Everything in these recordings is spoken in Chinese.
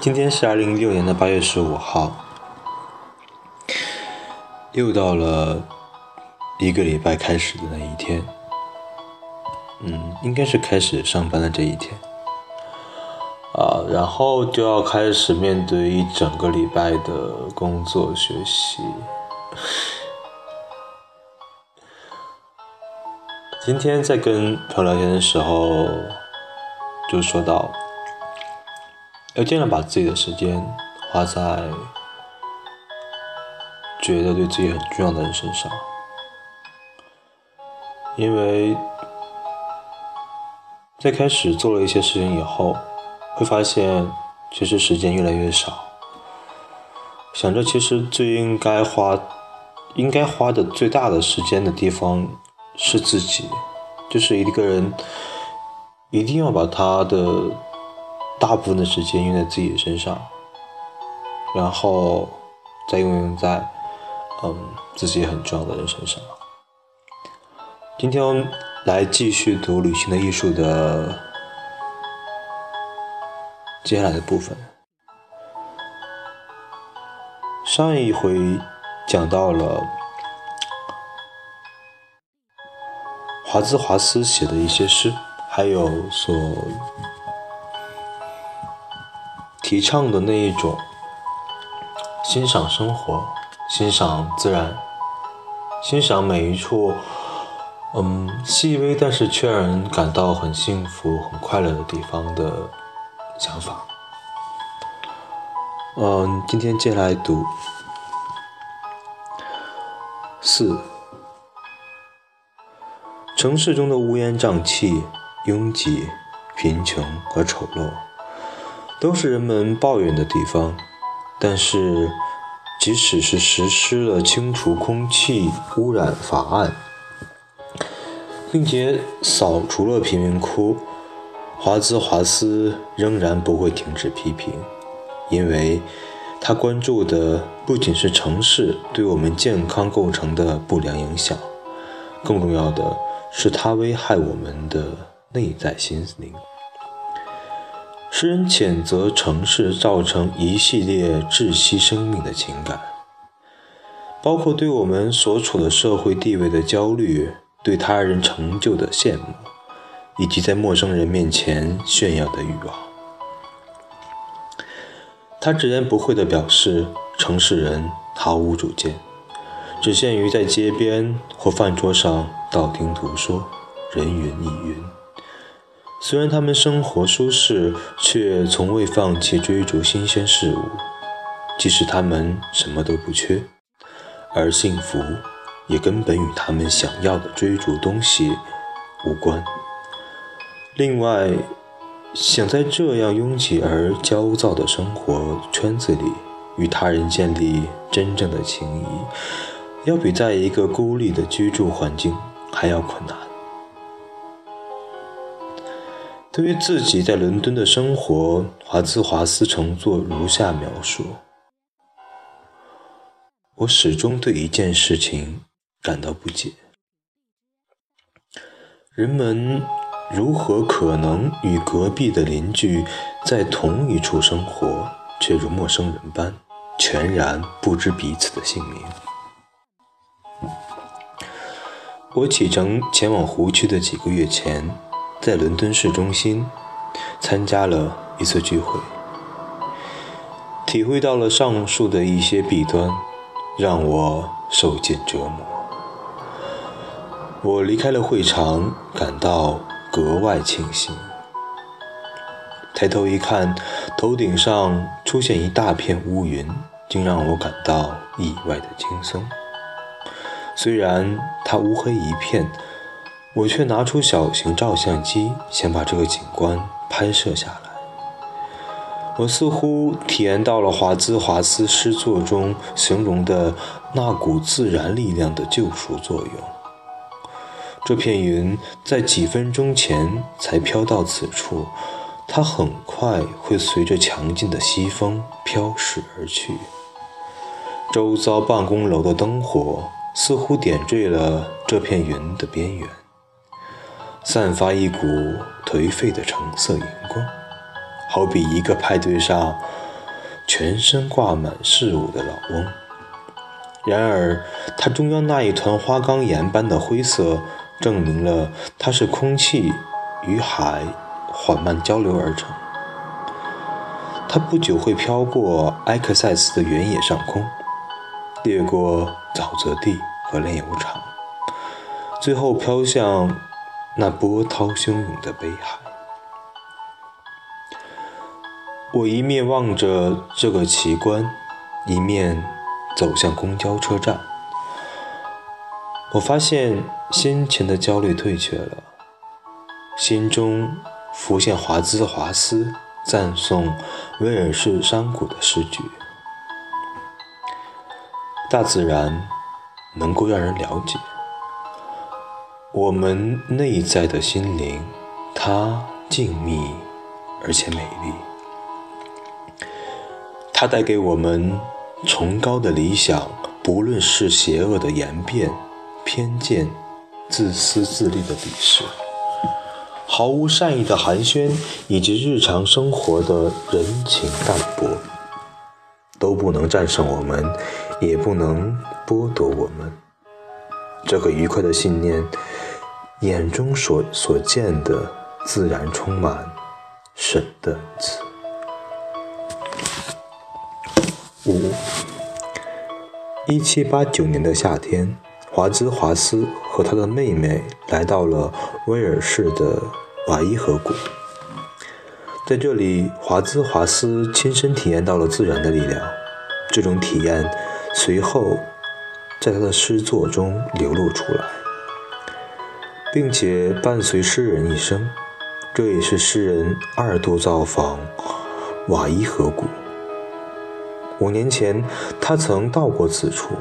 今天是二零一六年的八月十五号，又到了一个礼拜开始的那一天，嗯，应该是开始上班的这一天，啊，然后就要开始面对一整个礼拜的工作学习。今天在跟朋友聊天的时候，就说到。要尽量把自己的时间花在觉得对自己很重要的人身上，因为在开始做了一些事情以后，会发现其实时间越来越少。想着其实最应该花、应该花的最大的时间的地方是自己，就是一个人一定要把他的。大部分的时间用在自己身上，然后再用用在嗯自己很重要的人身上。今天来继续读《旅行的艺术》的接下来的部分。上一回讲到了华兹华斯写的一些诗，还有所。提倡的那一种欣赏生活、欣赏自然、欣赏每一处嗯细微但是却让人感到很幸福、很快乐的地方的想法。嗯，今天接下来读四，城市中的乌烟瘴气、拥挤、贫穷和丑陋。都是人们抱怨的地方，但是，即使是实施了清除空气污染法案，并且扫除了贫民窟，华兹华斯仍然不会停止批评，因为他关注的不仅是城市对我们健康构成的不良影响，更重要的是它危害我们的内在心灵。诗人谴责城市造成一系列窒息生命的情感，包括对我们所处的社会地位的焦虑、对他人成就的羡慕，以及在陌生人面前炫耀的欲望。他直言不讳地表示，城市人毫无主见，只限于在街边或饭桌上道听途说，人云亦云。虽然他们生活舒适，却从未放弃追逐新鲜事物，即使他们什么都不缺，而幸福也根本与他们想要的追逐东西无关。另外，想在这样拥挤而焦躁的生活圈子里与他人建立真正的情谊，要比在一个孤立的居住环境还要困难。对于自己在伦敦的生活，华兹华斯曾作如下描述：“我始终对一件事情感到不解：人们如何可能与隔壁的邻居在同一处生活，却如陌生人般全然不知彼此的姓名？”我启程前往湖区的几个月前。在伦敦市中心参加了一次聚会，体会到了上述的一些弊端，让我受尽折磨。我离开了会场，感到格外庆幸。抬头一看，头顶上出现一大片乌云，竟让我感到意外的轻松。虽然它乌黑一片。我却拿出小型照相机，想把这个景观拍摄下来。我似乎体验到了华兹华斯诗作中形容的那股自然力量的救赎作用。这片云在几分钟前才飘到此处，它很快会随着强劲的西风飘逝而去。周遭办公楼的灯火似乎点缀了这片云的边缘。散发一股颓废的橙色荧光，好比一个派对上全身挂满饰物的老翁。然而，它中央那一团花岗岩般的灰色，证明了它是空气与海缓慢交流而成。它不久会飘过埃克塞斯的原野上空，掠过沼泽地和炼油厂，最后飘向那波涛汹涌的北海。我一面望着这个奇观，一面走向公交车站。我发现先前的焦虑退却了，心中浮现华兹华斯赞颂威尔士山谷的诗句。大自然能够让人了解我们内在的心灵，它静谧而且美丽。它带给我们崇高的理想，不论是邪恶的言辩、偏见、自私自利的鄙视、毫无善意的寒暄，以及日常生活的人情淡薄，都不能战胜我们，也不能剥夺我们这个愉快的信念。眼中所所见的，自然充满神的恩赐。五，一七八九年的夏天，华兹华斯和他的妹妹来到了威尔士的瓦伊河谷。在这里，华兹华斯亲身体验到了自然的力量。这种体验随后在他的诗作中流露出来，并且伴随诗人一生。这也是诗人二度造访瓦伊河谷。五年前，他曾到过此处，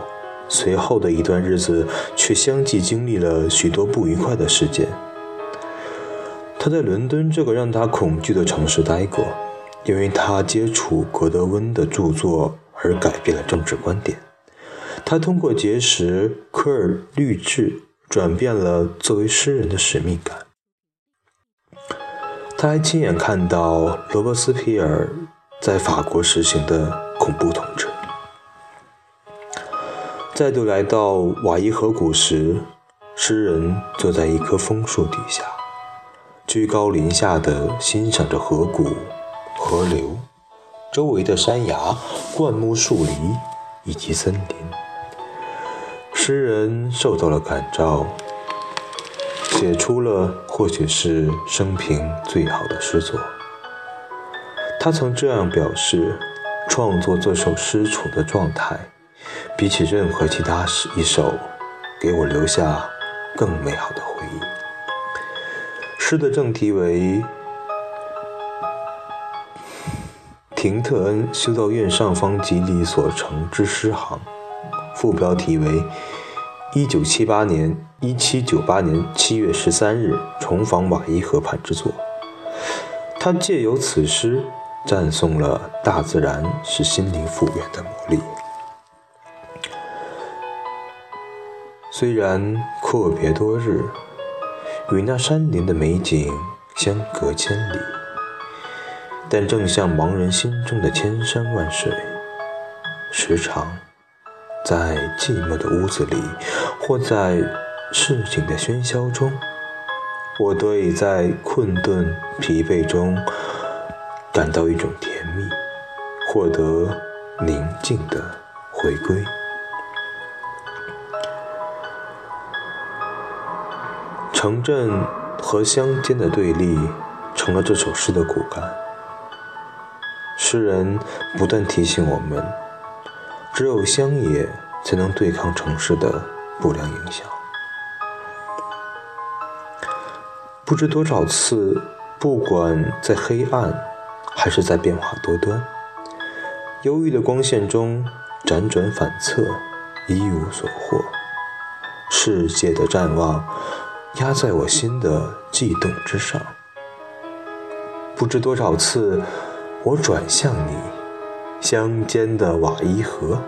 随后的一段日子却相继经历了许多不愉快的事件。他在伦敦这个让他恐惧的城市待过，因为他接触格德温的著作而改变了政治观点。他通过结识科尔律治，转变了作为诗人的使命感。他还亲眼看到罗伯斯皮尔在法国实行的。恐怖统治。再度来到瓦伊河谷时，诗人坐在一棵枫树底下，居高临下地欣赏着河谷、河流、周围的山崖、灌木、树林以及森林。诗人受到了感召，写出了或许是生平最好的诗作。他曾这样表示。创作这首诗处的状态，比起任何其他诗一首，给我留下更美好的回忆。诗的正题为廷特恩修道院上方基地所成之诗行，副标题为一九七八年一七九八年七月十三日重访瓦伊河畔之作。他借由此诗。赞颂了大自然是心灵复原的魔力。虽然阔别多日，与那山林的美景相隔千里，但正像盲人心中的千山万水，时常在寂寞的屋子里，或在市井的喧嚣中，我得以在困顿疲惫中。感到一种甜蜜，获得宁静的回归。城镇和乡间的对立，成了这首诗的骨干。诗人不断提醒我们，只有乡野才能对抗城市的不良影响。不知多少次，不管在黑暗。还是在变化多端、忧郁的光线中辗转反侧，一无所获。世界的战望压在我心的悸动之上。不知多少次，我转向你，乡间的瓦伊河，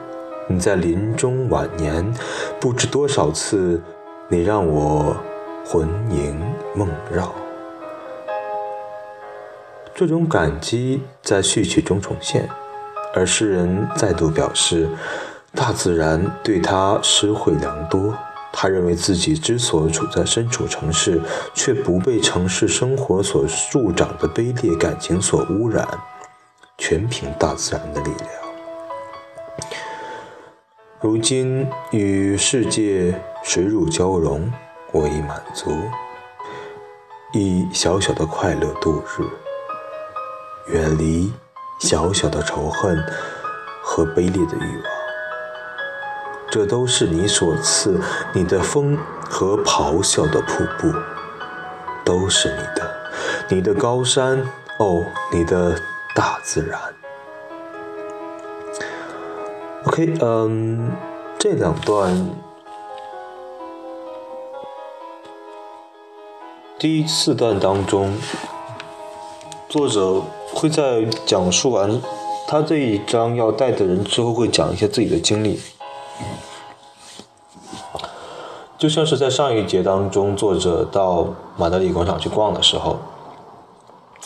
你在林中晚年。不知多少次，你让我魂萦梦绕。这种感激在序曲中重现，而诗人再度表示，大自然对他施惠良多。他认为自己之所处在身处城市，却不被城市生活所助长的卑劣感情所污染，全凭大自然的力量。如今与世界水乳交融，我已满足，以小小的快乐度日，远离小小的仇恨和卑劣的欲望。这都是你所赐，你的风和咆哮的瀑布，都是你的，你的高山哦，你的大自然。OK，嗯，这两段，第四段当中，作者会在讲述完他这一章要带的人之后，会讲一些自己的经历。就像是在上一节当中，作者到马德里广场去逛的时候，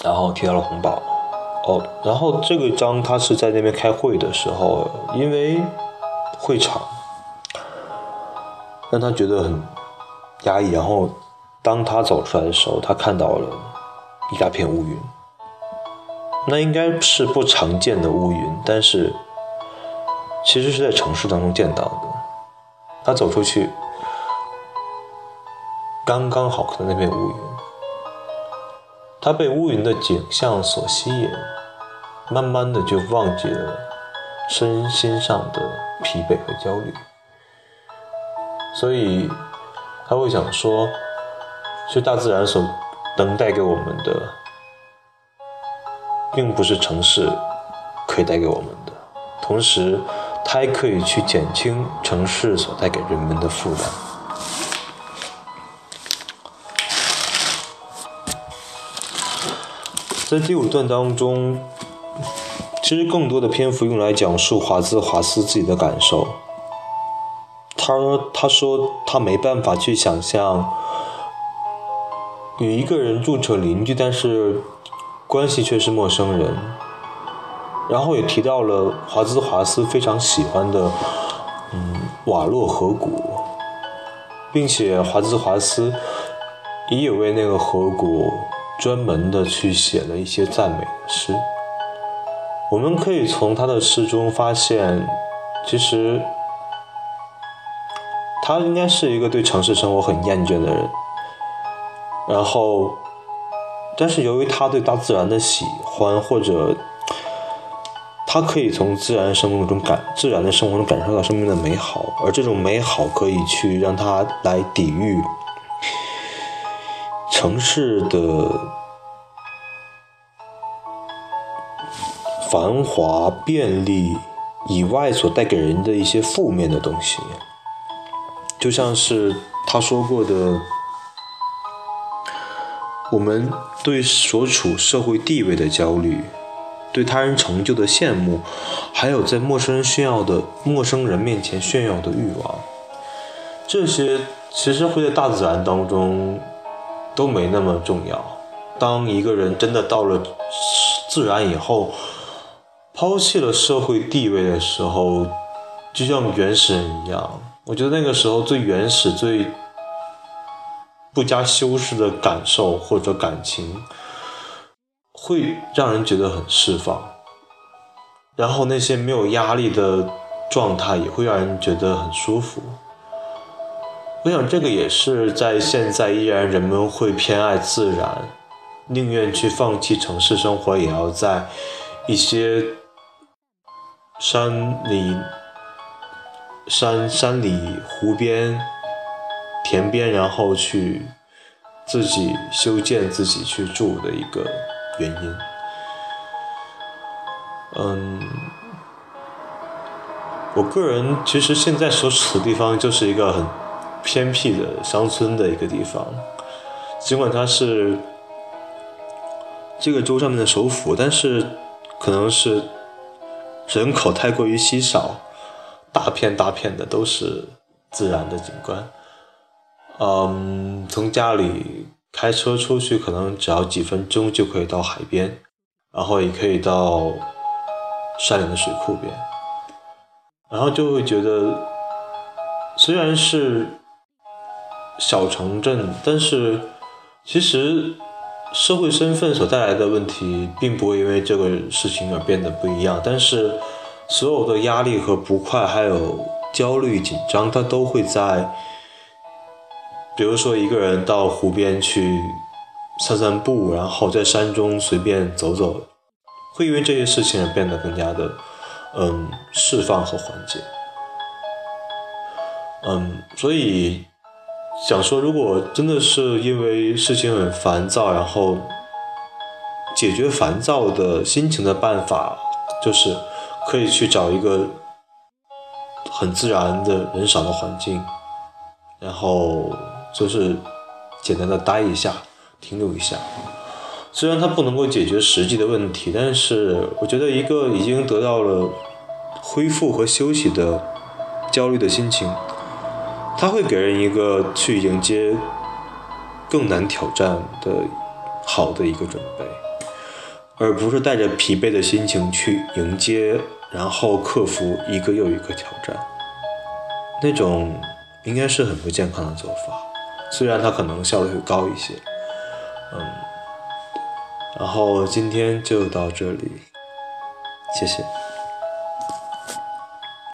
然后提到了红宝，哦，然后这个章他是在那边开会的时候，因为会场让他觉得很压抑，然后当他走出来的时候，他看到了一大片乌云，那应该是不常见的乌云，但是其实是在城市当中见到的，他走出去。刚刚好看到那片乌云，他被乌云的景象所吸引，慢慢的就忘记了身心上的疲惫和焦虑，所以他会想说，是大自然所能带给我们的，并不是城市可以带给我们的，同时，它还可以去减轻城市所带给人们的负担。在第五段当中，其实更多的篇幅用来讲述华兹华斯自己的感受。他他说他没办法去想象与一个人住成邻居，但是关系却是陌生人。然后也提到了华兹华斯非常喜欢的嗯瓦洛河谷，并且华兹华斯也有为那个河谷。专门的去写了一些赞美的诗。我们可以从他的诗中发现，其实他应该是一个对城市生活很厌倦的人。然后，但是由于他对大自然的喜欢，或者他可以从自然生活中感自然的生活中感受到生命的美好，而这种美好可以去让他来抵御。城市的繁华便利以外所带给人的一些负面的东西，就像是他说过的，我们对所处社会地位的焦虑，对他人成就的羡慕，还有在陌生人炫耀的陌生人面前炫耀的欲望，这些其实会在大自然当中。都没那么重要。当一个人真的到了自然以后，抛弃了社会地位的时候，就像原始人一样。我觉得那个时候最原始、最不加修饰的感受或者感情，会让人觉得很释放。然后那些没有压力的状态，也会让人觉得很舒服。我想，这个也是在现在依然人们会偏爱自然，宁愿去放弃城市生活，也要在一些山里、山山里、湖边、田边，然后去自己修建、自己去住的一个原因。嗯，我个人其实现在所处的地方就是一个很。偏僻的乡村的一个地方，尽管它是这个州上面的首府，但是可能是人口太过于稀少，大片大片的都是自然的景观。嗯，从家里开车出去，可能只要几分钟就可以到海边，然后也可以到山里的水库边，然后就会觉得，虽然是小城镇，但是其实社会身份所带来的问题，并不会因为这个事情而变得不一样。但是所有的压力和不快，还有焦虑、紧张，它都会在，比如说一个人到湖边去散散步，然后在山中随便走走。会因为这些事情而变得更加的，嗯，释放和缓解，嗯，所以想说，如果真的是因为事情很烦躁，然后解决烦躁的心情的办法，就是可以去找一个很自然的人少的环境，然后就是简单的待一下，停留一下。虽然它不能够解决实际的问题，但是我觉得一个已经得到了恢复和休息的焦虑的心情，它会给人一个去迎接更难挑战的好的一个准备，而不是带着疲惫的心情去迎接，然后克服一个又一个挑战。那种应该是很不健康的做法，虽然它可能效率会高一些，嗯。然后今天就到这里，谢谢。